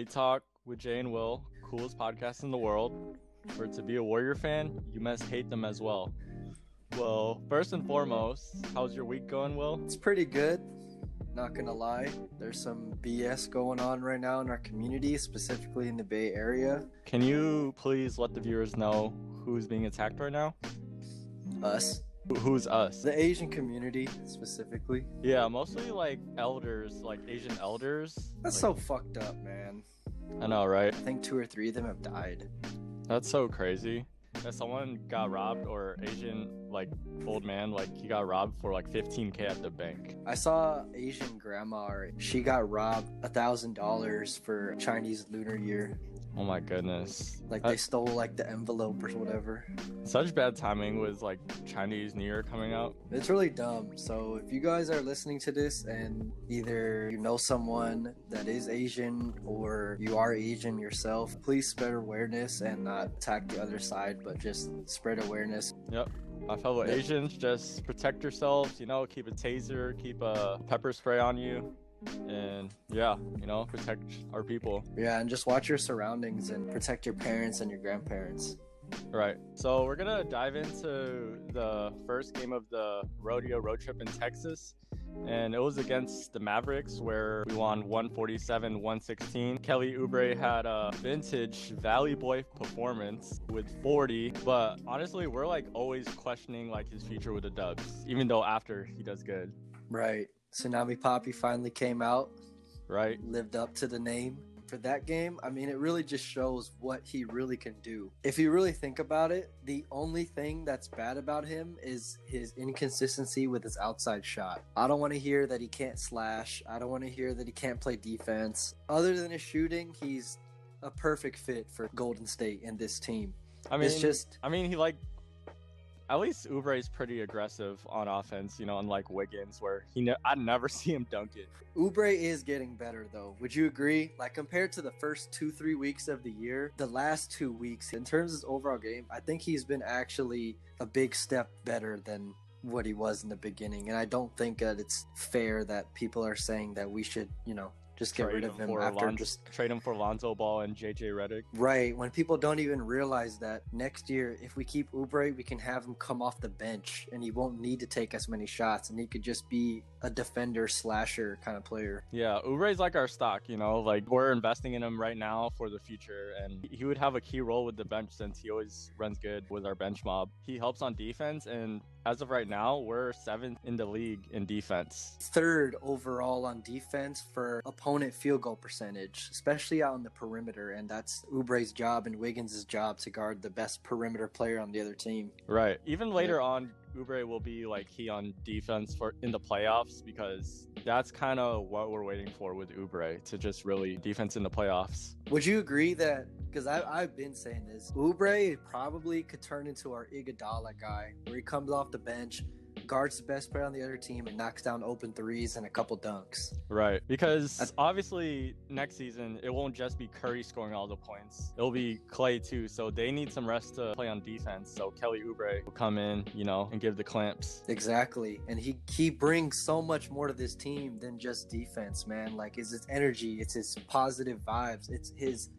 Bay Talk with Jay and Will, coolest podcast in the world. For to be a Warrior fan, you must hate them as well. Well, first and foremost, how's your week going, Will? It's pretty good. Not gonna lie, there's some BS going on right now in our community, specifically in the Bay Area. Can you please let the viewers know who's being attacked right now? Us, Who's us? the Asian community specifically. Yeah, mostly like elders, like Asian elders. That's so fucked up, man. I know, right? I think two or three of them have died. That's so crazy. That someone got robbed or Asian like old man like he got robbed for like 15k at the bank. I saw Asian grandma. She got robbed a thousand dollars for Chinese Lunar Year. Oh my goodness. Like Uh, they stole like the envelope or whatever. Such bad timing with like Chinese New Year coming up. It's really dumb. So if you guys are listening to this and either you know someone that is Asian or you are Asian yourself, please spread awareness and not attack the other side, but just spread awareness. Yep. My fellow Yeah. Asians, just protect yourselves, you know, keep a taser, keep a pepper spray on you. And yeah, you know, protect our people. Yeah, and just watch your surroundings and protect your parents and your grandparents. Right. So we're gonna dive into the first game of the rodeo road trip in Texas. And it was against the Mavericks where we won 147-116. Kelly Oubre had a vintage Valley Boy performance with 40, but honestly, we're like always questioning like his future with the Dubs, even though after he does good, Right. Tsunami Papi finally came out, right? lived up to the name. For that game, I mean, it really just shows what he really can do. If you really think about it, the only thing that's bad about him is his inconsistency with his outside shot. I don't want to hear that he can't slash. I don't want to hear that he can't play defense. Other than his shooting, he's a perfect fit for Golden State and this team. I mean, it's just I mean, he like at least Oubre is pretty aggressive on offense, you know, unlike Wiggins, where he ne- I never see him dunk it. Oubre is getting better though. Would you agree? Like compared to the first two, three weeks of the year, the last two weeks, in terms of his overall game, I think he's been actually a big step better than what he was in the beginning. And I don't think that it's fair that people are saying that we should, you know, just get rid of him for after just trade him for Lonzo Ball and JJ Redick. Right, when people don't even realize that next year, if we keep Oubre, we can have him come off the bench and he won't need to take as many shots and he could just be a defender slasher kind of player. Yeah, Oubre's like our stock, you know, like we're investing in him right now for the future, and he would have a key role with the bench since he always runs good with our bench mob. He helps on defense, and as of right now, we're seventh in the league in defense. third overall on defense for opponent field goal percentage, especially out on the perimeter. And that's Oubre's job and Wiggins' job to guard the best perimeter player on the other team. Right. Even later on, Oubre will be like key on defense for in the playoffs because that's kind of what we're waiting for with Oubre to just really defense in the playoffs. Would you agree that? Because I've been saying this, Oubre probably could turn into our Iguodala guy, where he comes off the bench, guards the best player on the other team, and knocks down open threes and a couple dunks. Right. Because That's- obviously next season it won't just be Curry scoring all the points. It'll be Clay too. So they need some rest to play on defense. So Kelly Oubre will come in, you know, and give the clamps. Exactly. And he he brings so much more to this team than just defense, man. Like it's his energy, it's his positive vibes, it's his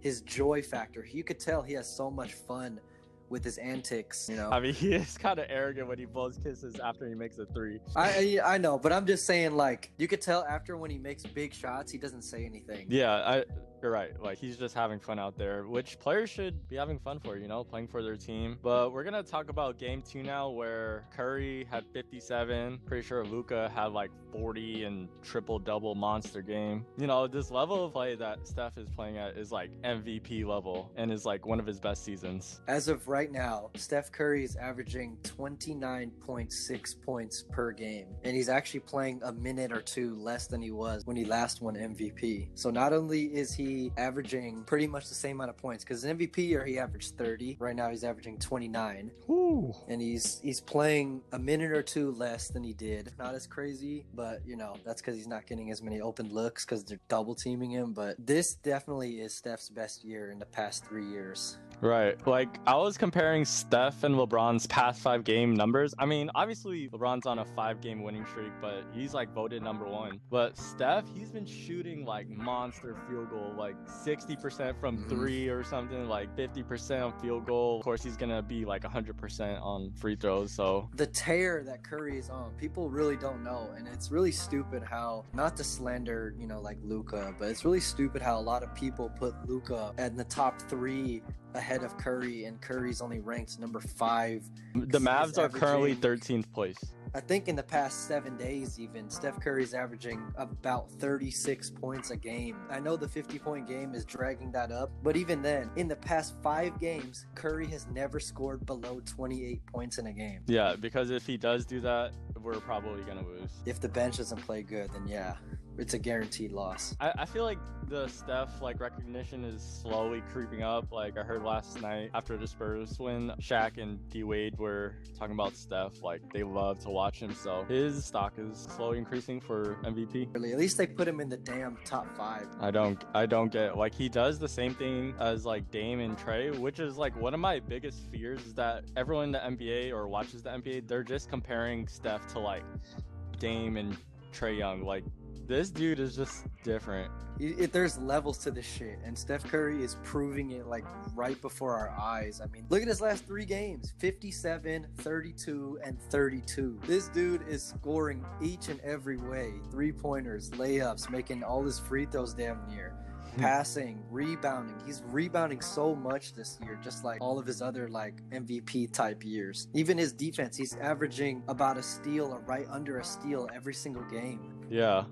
his joy factor. You could tell he has so much fun with his antics, you know. I mean, he is kind of arrogant when he blows kisses after he makes a three. I, I know, but I'm just saying like you could tell after when he makes big shots, he doesn't say anything. Yeah, I you're right. Like he's just having fun out there, which players should be having fun for, you know, playing for their team. But we're gonna talk about game two now, where Curry had 57. Pretty sure Luka had like 40 and triple double monster game. You know, this level of play that Steph is playing at is like MVP level and is like one of his best seasons. As of right now, Steph Curry is averaging 29.6 points per game, and he's actually playing a minute or two less than he was when he last won MVP. So not only is he averaging pretty much the same amount of points because in MVP year he averaged 30. Right now he's averaging 29, Woo. and he's he's playing a minute or two less than he did. Not as crazy, but you know that's because he's not getting as many open looks because they're double teaming him. But this definitely is Steph's best year in the past three years. Right. Like I was comparing Steph and LeBron's past five game numbers. I mean, obviously LeBron's on a five game winning streak, but he's like voted number one. But Steph, he's been shooting like monster field goal, like 60% from Mhm. three or something, like 50% on field goal. Of course, he's gonna be like 100% on free throws. So the tear that Curry is on, people really don't know, and it's really stupid how not to slander, you know, like Luka, but it's really stupid how a lot of people put Luka in the top three ahead of Curry, and Curry's only ranked number five. the Mavs are currently 13th place. I think in the past seven days, even Steph Curry's averaging about 36 points a game. I know the 50 point game is dragging that up, but even then, in the past five games, Curry has never scored below 28 points in a game. Yeah, because if he does do that, we're probably gonna lose. If the bench doesn't play good, then yeah, it's a guaranteed loss. I, I feel like the Steph like recognition is slowly creeping up. Like I heard last night after the Spurs win, Shaq and D Wade were talking about Steph. Like they love to watch him, so his stock is slowly increasing for MVP. Really, at least they put him in the damn top five. I don't I don't get like he does the same thing as like Dame and Trey, which is like one of my biggest fears is that everyone in the NBA or watches the NBA, they're just comparing Steph to like Dame and Trey Young. Like this dude is just different. It, it- there's levels to this shit, and Steph Curry is proving it like right before our eyes. I mean, look at his last three games 57, 32, and 32. This dude is scoring each and every way three pointers, layups, making all his free throws damn near. Hmm. Passing, rebounding. He's rebounding so much this year, just like all of his other like MVP type years. Even his defense, he's averaging about a steal or right under a steal every single game. Yeah.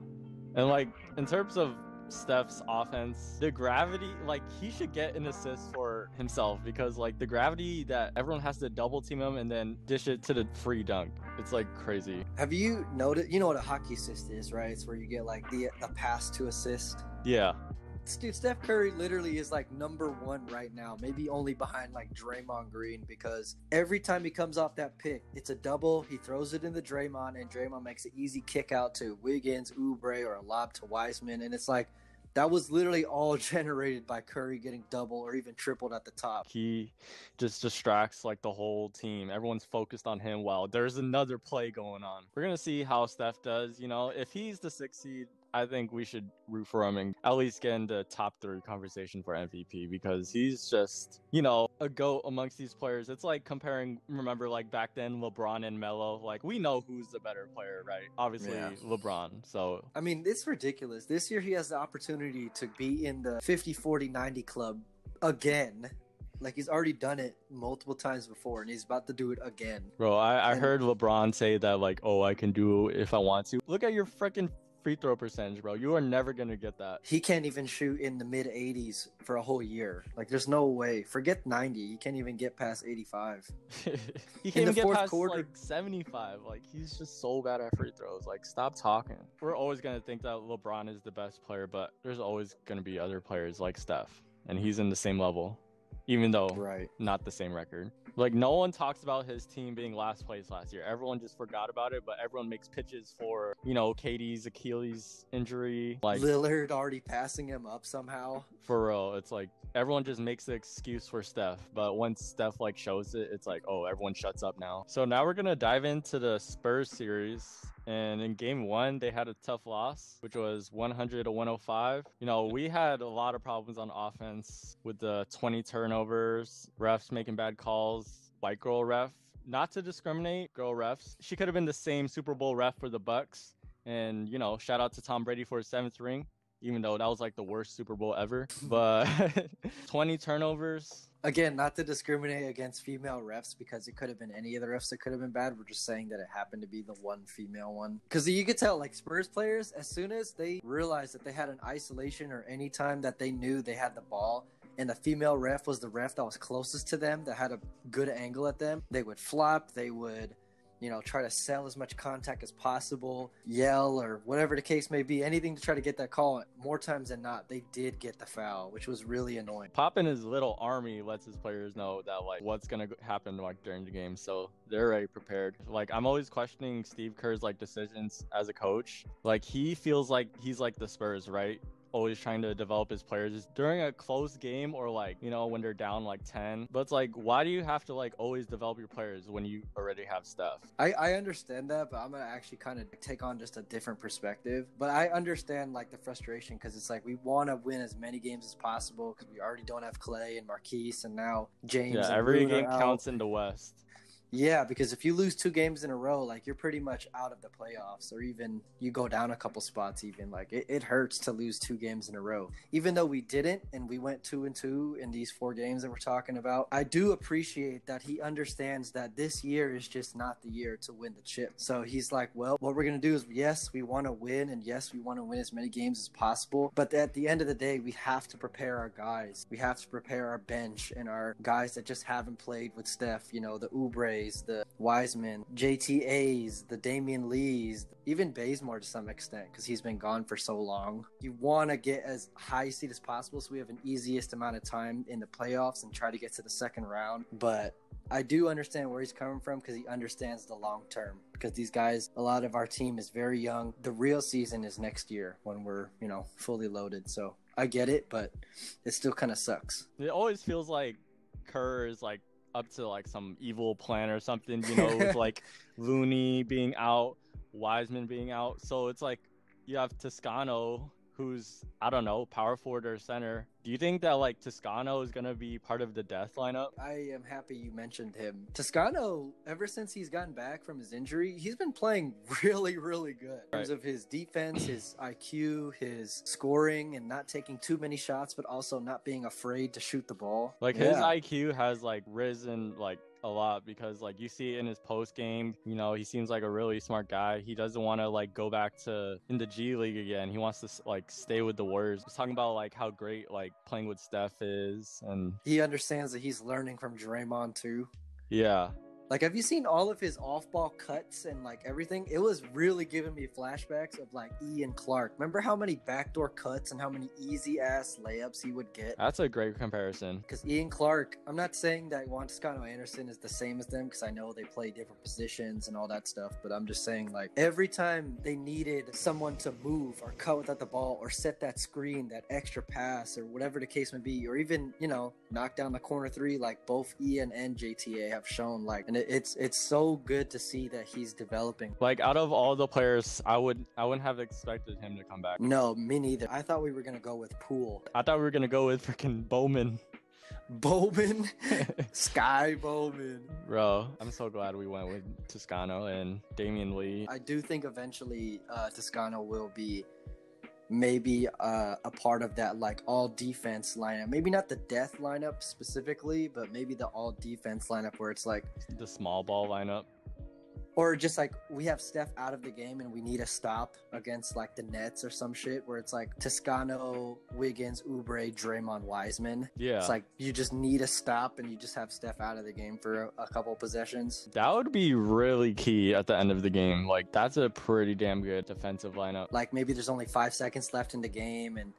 And like in terms of Steph's offense, the gravity, like he should get an assist for himself because like the gravity that everyone has to double team him and then dish it to the free dunk. It's like crazy. Have you noticed? You know what a hockey assist is, right? It's where you get like the the pass to assist. Yeah. Dude, Steph Curry literally is like number one right now, maybe only behind like Draymond Green because every time he comes off that pick, it's a double. He throws it in the Draymond, and Draymond makes an easy kick out to Wiggins, Oubre, or a lob to Wiseman, and it's like that was literally all generated by Curry getting double or even tripled at the top. He just distracts like the whole team. Everyone's focused on him while there's another play going on. We're gonna see how Steph does. You know, if he's the sixth seed, I think we should root for him and at least get into top three conversation for MVP because he's just, you know, a goat amongst these players. It's like comparing, remember, like back then, LeBron and Melo. Like, we know who's the better player, right? Obviously, Yeah. LeBron. So, I mean, it's ridiculous. This year he has the opportunity to be in the 50 40 90 club again. Like he's already done it multiple times before and he's about to do it again. bro, I, I And- heard LeBron say that, like, oh, I can do it if I want to. Look at your freaking free throw percentage, bro. You are never going to get that. He can't even shoot in the mid 80s for a whole year. Like there's no way. Forget 90. He can't even get past 85. he can't even get past quarter- like 75. Like he's just so bad at free throws. Like stop talking. We're always gonna think that LeBron is the best player, but there's always gonna be other players like Steph, and he's in the same level, even though Right. not the same record. Like no one talks about his team being last place last year. Everyone just forgot about it, but everyone makes pitches for you know KD's Achilles injury. Like Lillard already passing him up somehow. for real, it's like everyone just makes the excuse for Steph, but once Steph like shows it, it's like, oh, everyone shuts up now. So now we're gonna dive into the Spurs series. And in game one, they had a tough loss, which was 100 to 105. You know, we had a lot of problems on offense with the 20 turnovers, refs making bad calls, white girl ref. Not to discriminate, girl refs. She could have been the same Super Bowl ref for the Bucks. And you know, shout out to Tom Brady for his seventh ring even though that was like the worst Super Bowl ever. But 20 turnovers. Again, not to discriminate against female refs because it could have been any of the refs that could have been bad. We're just saying that it happened to be the one female one. Because you could tell, like Spurs players, as soon as they realized that they had an isolation or any time that they knew they had the ball and the female ref was the ref that was closest to them, that had a good angle at them, they would flop, they would you know, try to sell as much contact as possible, yell or whatever the case may be, anything to try to get that call. More times than not, they did get the foul, which was really annoying. Pop in his little army lets his players know that like what's gonna happen like during the game, so they're already prepared. Like I'm always questioning Steve Kerr's like decisions as a coach. Like he feels like he's like the Spurs, right? Always trying to develop his players is during a close game or like you know when they're down like 10 but it's like why do you have to like always develop your players when you already have stuff I, I understand that, but I'm gonna actually kind of take on just a different perspective. But I understand like the frustration because it's like we want to win as many games as possible because we already don't have Clay and Marquese and now James. yeah every are game out. counts in the west Yeah, because if you lose two games in a row, like you're pretty much out of the playoffs, or even you go down a couple spots. Even like it, it hurts to lose two games in a row. Even though we didn't, and we went two and two in these four games that we're talking about, I do appreciate that he understands that this year is just not the year to win the chip. So he's like, well, what we're gonna do is yes, we want to win, and yes, we want to win as many games as possible. But at the end of the day, we have to prepare our guys. We have to prepare our bench and our guys that just haven't played with Steph. You know, the The Wiseman, JTAs, the Damion Lees, even Bazemore to some extent because he's been gone for so long. You want to get as high seed as possible so we have an easiest amount of time in the playoffs and try to get to the second round. But I do understand where he's coming from because he understands the long term. Because these guys, a lot of our team is very young. The real season is next year when we're, you know, fully loaded. So I get it, but it still kind of sucks. it always feels like kerr is like up to like some evil plan or something you know with like looney being out wiseman being out. So it's like you have toscano who's i don't know power forward or center do you think that like toscano is gonna be part of the death lineup I am happy you mentioned him. Toscano, ever since he's gotten back from his injury, he's been playing really, really good in terms Right. of his defense, his IQ, his scoring, and not taking too many shots, but also not being afraid to shoot the ball. Like his IQ has like risen like a lot because like you see in his post game, you know, he seems like a really smart guy. He doesn't want to like go back to in the G League again. He wants to like stay with the Warriors. He's talking about like how great like playing with Steph is and He understands that he's learning from Draymond too. yeah. Like, have you seen all of his off-ball cuts and like everything? It was really giving me flashbacks of like Ian Clark. Remember how many backdoor cuts and how many easy ass layups he would get? That's a great comparison. Because Ian Clark, I'm not saying that Juan Toscano Anderson is the same as them because I know they play different positions and all that stuff, but I'm just saying, like, every time they needed someone to move or cut without the ball or set that screen, that extra pass, or whatever the case may be, or even, you know, knock down the corner three, like both Ian and JTA have shown, like, and it's it's so good to see that he's developing. Like out of all the players, I would I wouldn't have expected him to come back. No, me neither. I thought we were gonna go with Poole, I thought we were gonna go with freaking Bowman. Bowman, Ky Bowman. Bro, I'm so glad we went with Toscano and Damion Lee. I do think eventually uh, Toscano will be maybe uh, a part of that like all defense lineup. Maybe not the death lineup specifically, but maybe the all defense lineup where it's like, The small ball lineup. Or just like we have Steph out of the game and we need a stop against like the Nets or some shit where it's like Toscano, Wiggins, Oubre, Draymond, Wiseman. Yeah. It's like you just need a stop and you just have Steph out of the game for a, a couple possessions. That would be really key at the end of the game. Like that's a pretty damn good defensive lineup. like maybe there's only five seconds left in the game and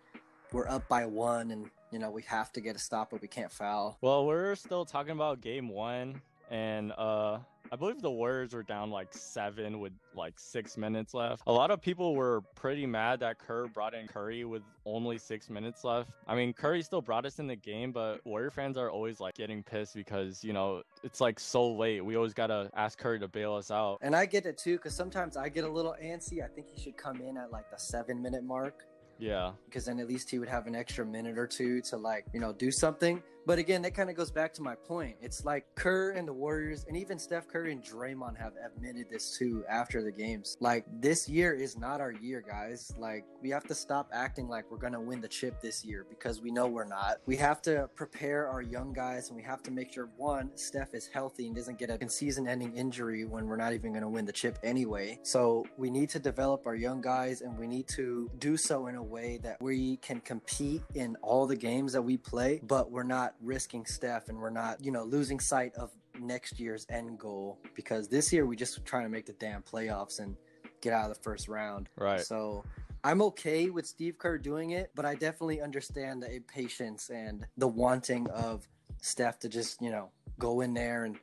we're up by one and you know we have to get a stop but we can't foul Well, we're still talking about game one, and uh, I believe the Warriors were down like seven with like six minutes left. A lot of people were pretty mad that Kerr brought in Curry with only six minutes left. I mean, Curry still brought us in the game, but Warrior fans are always like getting pissed because you know it's like so late. We always gotta ask Curry to bail us out. and i get it too because sometimes i get a little antsy i think he should come in at like the seven minute mark Yeah. because then at least he would have an extra minute or two to like you know do something but again that kind of goes back to my point. It's like kerr and the warriors and even steph curry and draymond have admitted this too after the games. Like this year is not our year guys. Like we have to stop acting like we're gonna win the chip this year because we know we're not. We have to prepare our young guys and we have to make sure one steph is healthy and doesn't get a season ending injury when we're not even gonna win the chip anyway. So we need to develop our young guys and we need to do so in a way that we can compete in all the games that we play, but we're not risking Steph and we're not, you know, losing sight of next year's end goal because this year we just trying to make the damn playoffs and get out of the first round. Right. So I'm okay with Steve Kerr doing it, but I definitely understand the impatience and the wanting of Steph to just, you know, go in there and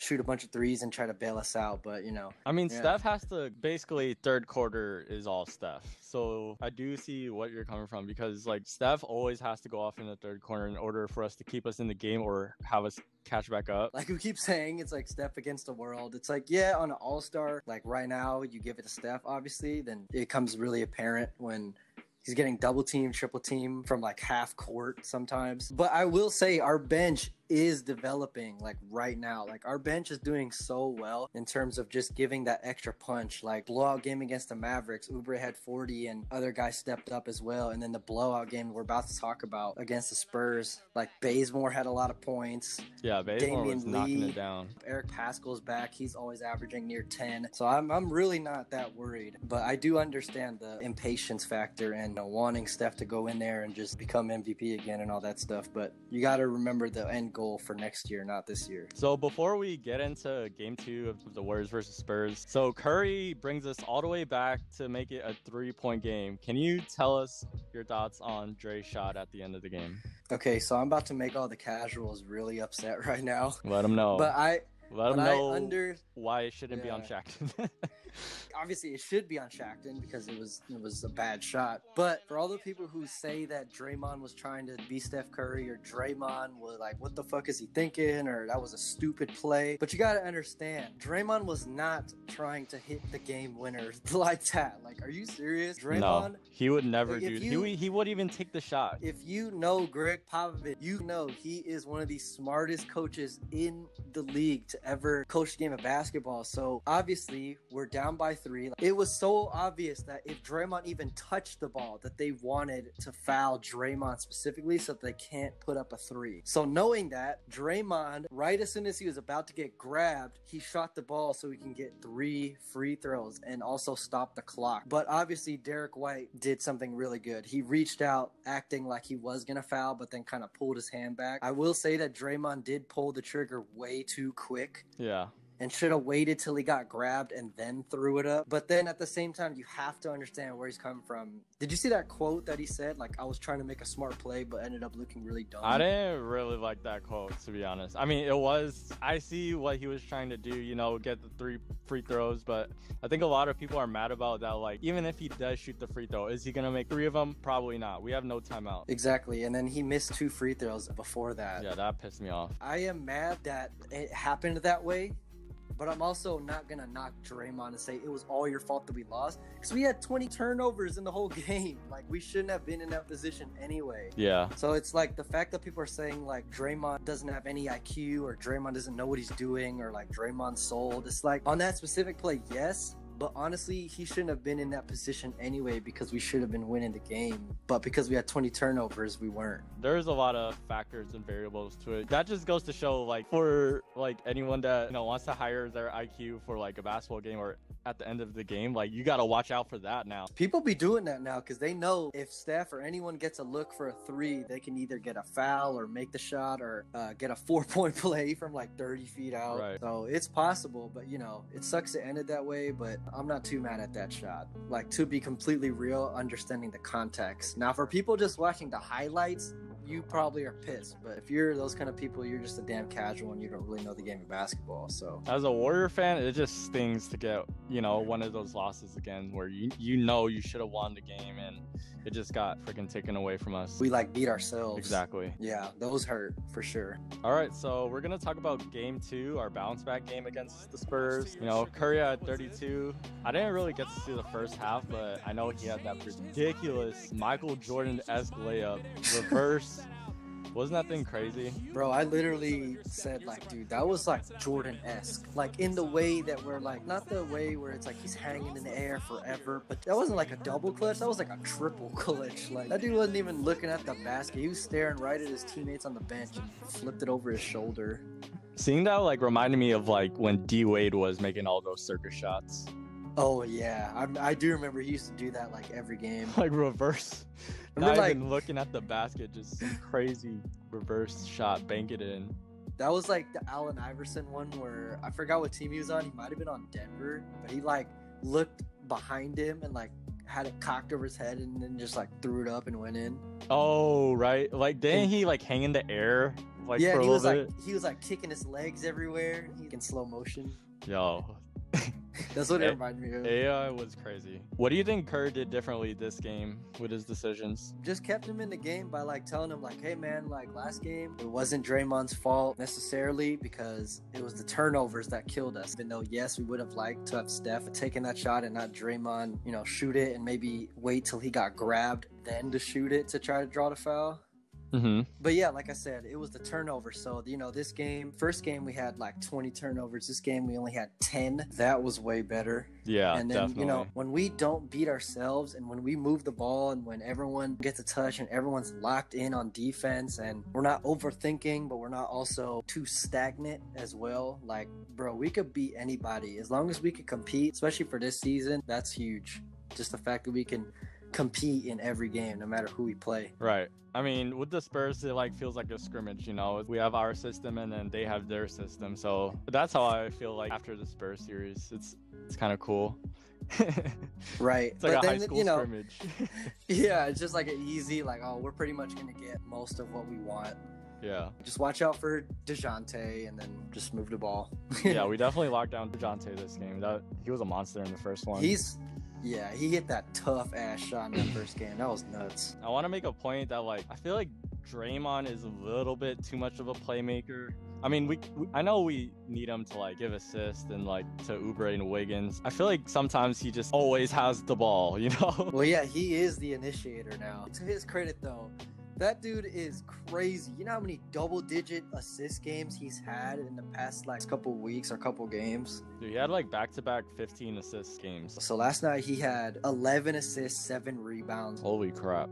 shoot a bunch of threes and try to bail us out. But, you know, I mean, Yeah. Steph has to basically third quarter is all Steph. So I do see what you're coming from because like Steph always has to go off in the third corner in order for us to keep us in the game or have us catch back up. like we keep saying, it's like Steph against the world. It's like, yeah, on an all star, like right now, you give it to Steph, obviously, then it comes really apparent when he's getting double team, triple team from like half court sometimes. But I will say, our bench is developing like right now. Like our bench is doing so well in terms of just giving that extra punch. Like blowout game against the Mavericks, Oubre had 40 and other guys stepped up as well. And then the blowout game we're about to talk about against the Spurs, like Bazemore had a lot of points. Yeah, Bazemore was Damion knocking it down. Eric Paschall's back. He's always averaging near 10. So I'm, I'm really not that worried. But I do understand the impatience factor and wanting Steph to go in there and just become MVP again and all that stuff. But you got to remember the end goal for next year, not this year. So before we get into game two of the Warriors versus Spurs, so Curry brings us all the way back to make it a three-point game. Can you tell us your thoughts on Dre's shot at the end of the game? Okay, so I'm about to make all the casuals really upset right now. Let them know. But I, Let them I know under, why it shouldn't be on Yeah. Shaq. obviously it should be on Shackton because it was it was a bad shot. But for all the people who say that Draymond was trying to be Steph Curry or Draymond was like, what the fuck is he thinking? Or that was a stupid play. But you gotta understand, Draymond was not trying to hit the game winner like that. Like, are you serious? Draymond no, he would never Like, do. if he would- he would even take the shot. if you know Gregg Popovich, you know he is one of the smartest coaches in the league to ever coach the game of basketball. So obviously, we're down by three. It was so obvious that if Draymond even touched the ball, that they wanted to foul Draymond specifically so that they can't put up a three. So knowing that, Draymond, right as soon as he was about to get grabbed, he shot the ball so he can get three free throws and also stop the clock. But obviously, Derrick White did something really good. He reached out, acting like he was gonna foul, but then kind of pulled his hand back. I will say that Draymond did pull the trigger way too quick Yeah. And should have waited till he got grabbed and then threw it up. But then at the same time, you have to understand where he's coming from. Did you see that quote that he said? Like, I was trying to make a smart play, but ended up looking really dumb. I didn't really like that quote, to be honest. I mean, it was. I see what he was trying to do, you know, get the three free throws, but I think a lot of people are mad about that. Like, even if he does shoot the free throw, is he gonna make three of them? Probably not. We have no timeout. Exactly. And then he missed two free throws before that. Yeah, that pissed me off. I am mad that it happened that way, but I'm also not gonna knock Draymond and say it was all your fault that we lost because we had 20 turnovers in the whole game. Like we shouldn't have been in that position anyway. Yeah. So it's like the fact that people are saying like Draymond doesn't have any IQ or Draymond doesn't know what he's doing or like Draymond's sold. It's like on that specific play, yes. But honestly, he shouldn't have been in that position anyway because we should have been winning the game. But because we had 20 turnovers, we weren't. There's a lot of factors and variables to it. That just goes to show, like, for like anyone that you know wants to hire their IQ for like a basketball game or at the end of the game, like you gotta watch out for that now. People be doing that now because they know if Steph or anyone gets a look for a three, they can either get a foul or make the shot or uh, get a four point play from like 30 feet out. Right. So it's possible, but you know, it sucks it ended that way, but I'm not too mad at that shot. Like to be completely real, understanding the context. Now, for people just watching the highlights, you probably are pissed. But if you're those kind of people, you're just a damn casual and you don't really know the game of basketball. So As a Warrior fan, it just stings to get you know one of those losses again where you you know you should have won the game and it just got freaking taken away from us. we like beat ourselves. exactly. Yeah, those hurt for sure. All right, so we're gonna talk about game two, our bounce back game against the Spurs. You know, Curry had 32. I didn't really get to see the first half, but I know he had that ridiculous Michael Jordan-esque layup, reverse. Wasn't that thing crazy? Bro, I literally said like, dude, that was like Jordan-esque. Like in the way that we're like, not the way where it's like he's hanging in the air forever, but that wasn't like a double clutch. That was like a triple clutch. Like that dude wasn't even looking at the basket. He was staring right at his teammates on the bench and flipped it over his shoulder. Seeing that like reminded me of like when D Wade was making all those circus shots, Oh yeah, I, I do remember he used to do that like every game. like reverse. Remember, Not like- even looking at the basket, just crazy reverse shot, bank it in. That was like the Allen Iverson one where I forgot what team he was on. He might have been on Denver, but he like looked behind him and like had it cocked over his head and then just like threw it up and went in. Oh, right. Like, didn't he like hang in the air like yeah, for a he was bit? like he was like kicking his legs everywhere. He in slow motion. Yo, That's what it reminded me of. AI was crazy. What do you think Kerr did differently this game with his decisions? just kept him in the game by like telling him like, hey man, like last game it wasn't Draymond's fault necessarily because it was the turnovers that killed us. Even though yes, we would have liked to have Steph taken that shot and not Draymond, you know, shoot it and maybe wait till he got grabbed then to shoot it to try to draw the foul. Mm-hmm. But yeah, like I said, it was the turnover. So, you know, this game, first game we had like 20 turnovers. This game we only had 10. That was way better. Yeah, and then definitely. you know when we don't beat ourselves and when we move the ball and when everyone gets a touch and everyone's locked in on defense and we're not overthinking but we're not also too stagnant as well like bro we could beat anybody as long as we could compete especially for this season that's huge just the fact that we can compete in every game no matter who we play Right. I mean, with the Spurs, it like feels like a scrimmage. You know, we have our system and then they have their system. So that's how I feel like after the Spurs series. It's it's kind of cool. right it's like but a high then school you know scrimmage. yeah it's just like an easy like oh we're pretty much gonna get most of what we want yeah. just watch out for DeJounte and then just move the ball. Yeah, we definitely locked down Dejounte this game. That he was a monster in the first one. He's yeah, he hit that tough ass shot in that first game. That was nuts. I want to make a point that like I feel like Draymond is a little bit too much of a playmaker. I mean, we, we I know we need him to like give assists and like to Oubre and Wiggins. I feel like sometimes he just always has the ball, you know? Well, yeah, he is the initiator now. To his credit, though, that dude is crazy. You know how many double-digit assist games he's had in the past like couple weeks or couple games. Dude, he had like back-to-back 15 assist games. So last night he had 11 assists, seven rebounds. Holy crap!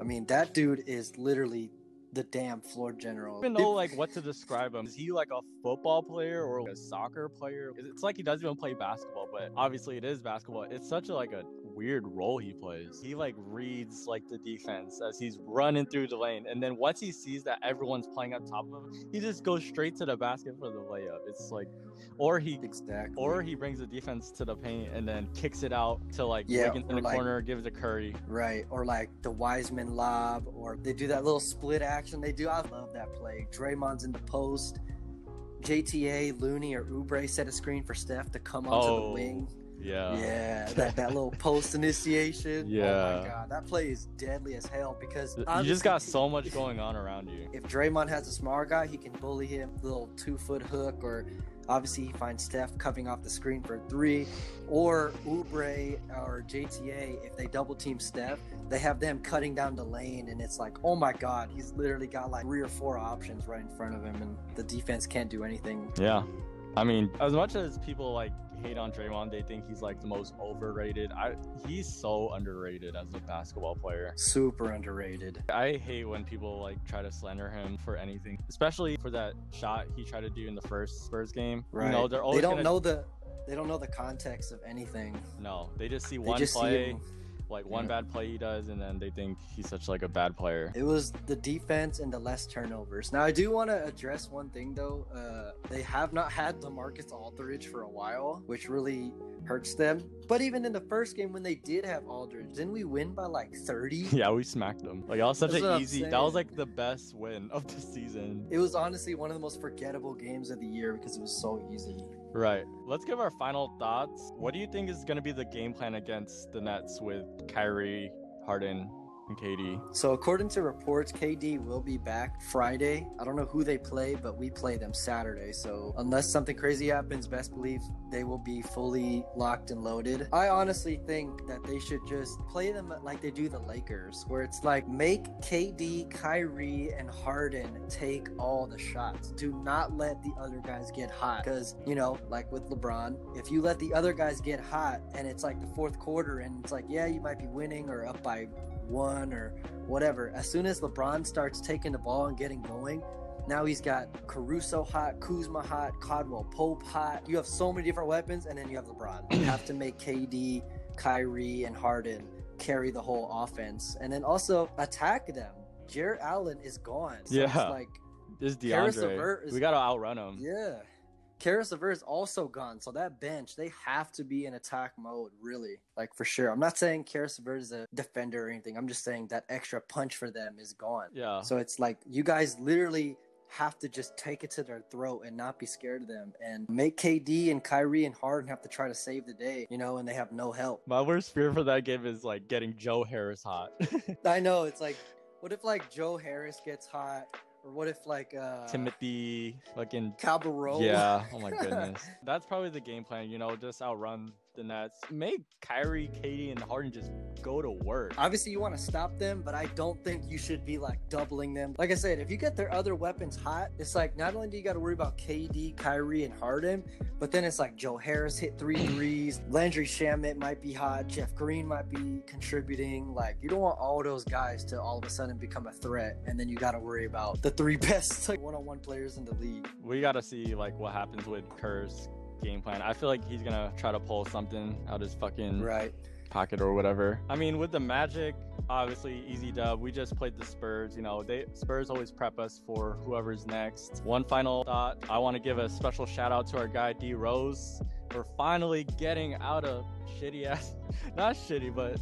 I mean, that dude is literally the damn floor general. I don't even know like what to describe him. Is he like a football player or a soccer player? It's like he doesn't even play basketball, but obviously it is basketball. It's such a like a weird role he plays. He like reads like the defense as he's running through the lane, and then once he sees that everyone's playing up top of him, he just goes straight to the basket for the layup. It's like, or he. exactly. Or he brings the defense to the paint and then kicks it out to like Yeah, Wiggins in the like- corner, gives it to Curry. Right, or like the Wiseman lob, or they do that little split action they do. I love that play. Draymond's in the post. JTA, Looney, or Oubre set a screen for Steph to come onto Oh, the wing. Yeah. Yeah, that, that little post initiation. Yeah. Oh my god, that play is deadly as hell because You just got so much going on around you. If Draymond has a smart guy, he can bully him, little two foot hook, or obviously he finds Steph covering off the screen for three, or Oubre or JTA. If they double team Steph, they have them cutting down the lane, and it's like, oh my god, he's literally got like three or four options right in front of him, and the defense can't do anything. Yeah. I mean, as much as people like hate on Draymond, they think he's like the most overrated. I he's so underrated as a basketball player. Super underrated. I hate when people like try to slander him for anything, especially for that shot he tried to do in the first Spurs game. Right? You know, they're always they don't gonna, know the they don't know the context of anything. No, they just see They one just see play, him. Like one Yeah. bad play he does, and then they think he's such like a bad player. It was the defense and the less turnovers. Now I do want to address one thing though. Uh, they have not had Lamarcus Aldridge for a while, which really hurts them. But even in the first game when they did have Aldridge, didn't we win by like 30? Yeah, we smacked them. Like that was such an I'm easy. That was like the best win of the season. It was honestly one of the most forgettable games of the year because it was so easy. Right. Let's give our final thoughts. What do you think is going to be the game plan against the Nets with Kyrie, Harden, KD? So according to reports, KD will be back Friday. I don't know who they play, but we play them Saturday. So unless something crazy happens, best believe they will be fully locked and loaded. I honestly think that they should just play them like they do the Lakers, where it's like make KD, Kyrie, and Harden take all the shots. Do not let the other guys get hot. Because, you know, like with LeBron, if you let the other guys get hot and it's like the fourth quarter and it's like, yeah, you might be winning or up by one or whatever. As soon as LeBron starts taking the ball and getting going, now he's got Caruso hot, Kuzma hot, Caldwell Pope hot. You have so many different weapons, and then you have LeBron. You have to make KD, Kyrie, and Harden carry the whole offense, and then also attack them. Jarrett Allen is gone. So Yeah. It's like This DeAndre. Is- we gotta outrun him. Yeah. Caris is also gone, so that bench they have to be in attack mode, really, like for sure. I'm not saying Caris LeVert is a defender or anything. I'm just saying that extra punch for them is gone. Yeah. So it's like you guys literally have to just take it to their throat and not be scared of them and make KD and Kyrie and Harden have to try to save the day, you know, and they have no help. My worst fear for that game is like getting Joe Harris hot. I know it's like, what if like Joe Harris gets hot, or what if like uh Timothy, fucking Cabarrot? yeah. Oh my goodness. That's probably the game plan. You know, just outrun the Nets. Make Kyrie, KD, and Harden just go to work. Obviously, you want to stop them, but I don't think you should be like doubling them. Like I said, if you get their other weapons hot, it's like not only do you got to worry about KD, Kyrie, and Harden, but then it's like Joe Harris hit three threes, Landry Shamet might be hot, Jeff Green might be contributing. Like you don't want all those guys to all of a sudden become a threat, and then you got to worry about the three best like one-on-one players in the league. We gotta see like what happens with Kerr's game plan. I feel like he's gonna try to pull something out his fucking Right. pocket or whatever. I mean, with the Magic, obviously easy dub. We just played the Spurs. You know, they Spurs always prep us for whoever's next. One final thought: I want to give a special shout out to our guy D Rose. We're finally getting out of shitty ass, not shitty, but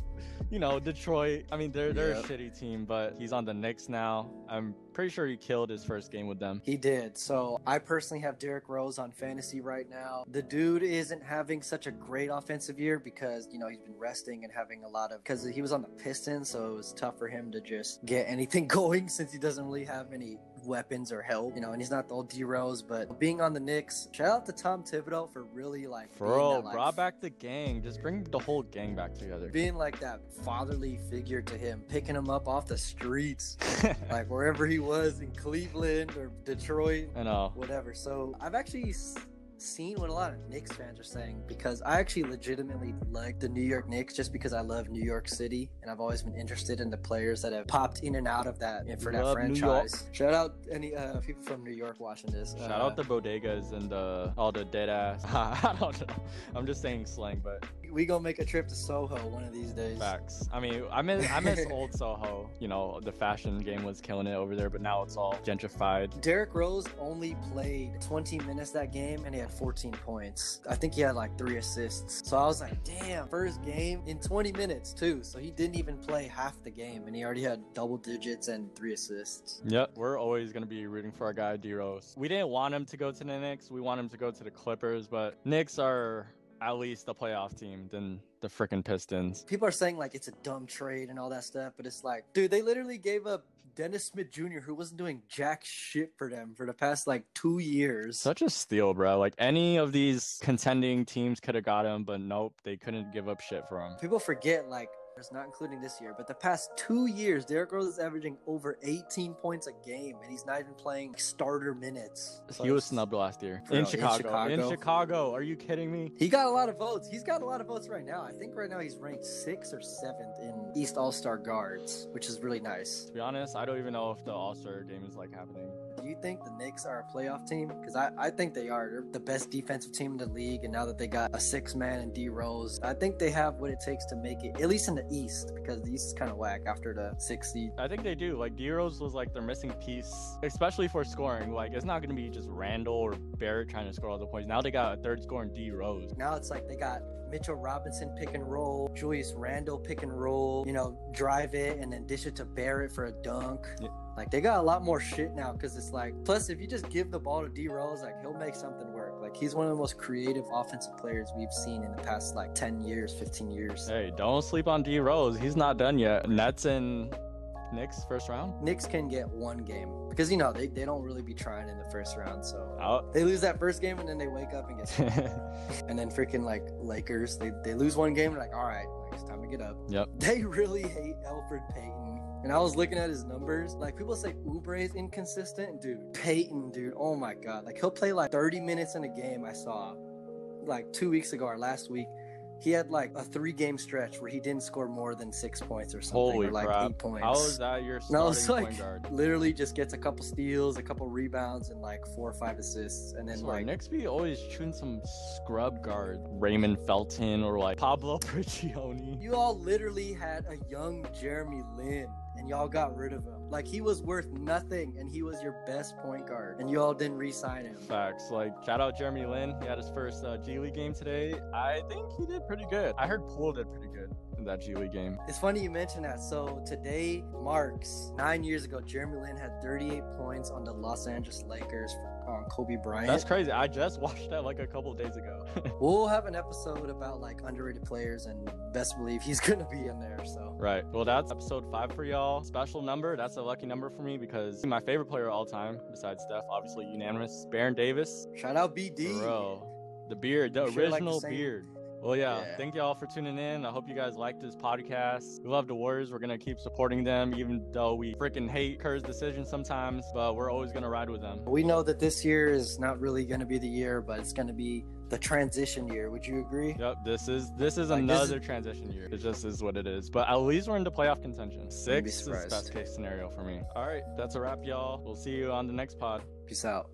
you know, Detroit. I mean, they're they're a shitty team, but he's on the Knicks now. I'm pretty sure he killed his first game with them. He did. So I personally have Derrick Rose on fantasy right now. The dude isn't having such a great offensive year because, you know, he's been resting and having a lot of because he was on the Pistons, so it was tough for him to just get anything going since he doesn't really have any weapons or help, you know, and he's not the old D Rose, but being on the Knicks, shout out to Tom Thibodeau for really like Bro, that, like, brought back the gang. Just bring the whole gang back together. being like that fatherly figure to him, picking him up off the streets, like wherever he was in Cleveland or Detroit, I know. whatever. So I've actually seen what a lot of Knicks fans are saying because I actually legitimately like the New York Knicks just because I love New York City and I've always been interested in the players that have popped in and out of that for that Love franchise. Shout out any uh, people from New York watching this. Shout Uh, out the bodegas and the all the dead ass. I don't know. I'm just saying slang, but we gonna make a trip to Soho one of these days. facts. I mean, I miss I miss old Soho. You know, the fashion game was killing it over there, but now it's all gentrified. Derrick Rose only played 20 minutes that game and he had 14 points. I think he had like three assists. So I was like, damn, first game in 20 minutes too. So he didn't even play half the game and he already had double digits and three assists. Yep, we're always gonna be rooting for our guy D Rose. We didn't want him to go to the Knicks. We want him to go to the Clippers, but Knicks are at least a playoff team than the freaking Pistons. People are saying like it's a dumb trade and all that stuff, but it's like, dude, they literally gave up Dennis Smith Jr., who wasn't doing jack shit for them for the past like two years. Such a steal, bro. Like any of these contending teams could have got him, but nope, they couldn't give up shit for him. People forget, like, not including this year, but the past two years, Derrick Rose is averaging over 18 points a game, and he's not even playing starter minutes. So He was snubbed last year in real, in Chicago. In Chicago. Chicago. Are you kidding me? He got a lot of votes. He's got a lot of votes right now. I think right now he's ranked sixth or seventh in East All Star guards, which is really nice. To be honest, I don't even know if the All Star game is like happening. Do you think the Knicks are a playoff team? Because I, I think they are. They're the best defensive team in the league, and now that they got a six man and D Rose, I think they have what it takes to make it, at least in the East, because the East is kind of whack after the six seed. I think they do. Like D Rose was like their missing piece, especially for scoring. Like it's not gonna be just Randle or Barrett trying to score all the points. Now they got a third scorer in D Rose. Now it's like they got Mitchell Robinson pick and roll, Julius Randle pick and roll, you know, drive it and then dish it to Barrett for a dunk. Like they got a lot more shit now because it's like, plus if you just give the ball to D Rose, like he'll make something work. Like he's one of the most creative offensive players we've seen in the past like 10 years, 15 years. Hey, don't sleep on D Rose. He's not done yet. Nets and Knicks first round. Knicks can get one game because you know they, they don't really be trying in the first round. So Out. they lose that first game and then they wake up and get and then freaking like Lakers, they, they lose one game and like, all right, like, it's time to get up. Yep. They really hate Elfrid Payton. And I was looking at his numbers. Like people say Oubre is inconsistent. Dude, Payton, dude, oh my god. Like he'll play like 30 minutes in a game I saw like two weeks ago or last week. He had like a three game stretch where he didn't score more than six points or something. Holy or like crap! eight points. How is that your starting No, starting it's like guard? literally just gets a couple steals, a couple rebounds, and like four or five assists. And then So like Knicks be always shooting some scrub guard, Raymond Felton or like Pablo Prigioni. You all literally had a young Jeremy Lin and y'all got rid of him. Like he was worth nothing, and he was your best point guard, and y'all didn't re-sign him. Facts. Like shout out Jeremy Lin. He had his first uh, G League game today. I think he did pretty good. I heard Poole did pretty good in that G League game. It's funny you mention that. So today marks nine years ago. Jeremy Lin had 38 points on the Los Angeles Lakers for um, Kobe Bryant. That's crazy. I just watched that like a couple days ago. we'll have an episode about like underrated players, and best believe he's gonna be in there. So right. Well, that's episode five for y'all. Special number. That's a lucky number for me because my favorite player of all time, besides Steph, obviously unanimous, Baron Davis. shout out BD. Bro, the beard, the sure like the original beard. Well, yeah, Yeah. Thank y'all for tuning in. I hope you guys liked this podcast. We love the Warriors. We're gonna keep supporting them, even though we freaking hate Kerr's decision sometimes. But we're always gonna ride with them. We know that this year is not really gonna be the year, but it's gonna be the transition year. Would you agree? Yep, this is this is Like, this is- another transition year. It just is what it is. But at least we're into playoff contention. Six is best case scenario for me. All right, that's a wrap, y'all. We'll see you on the next pod. Peace out.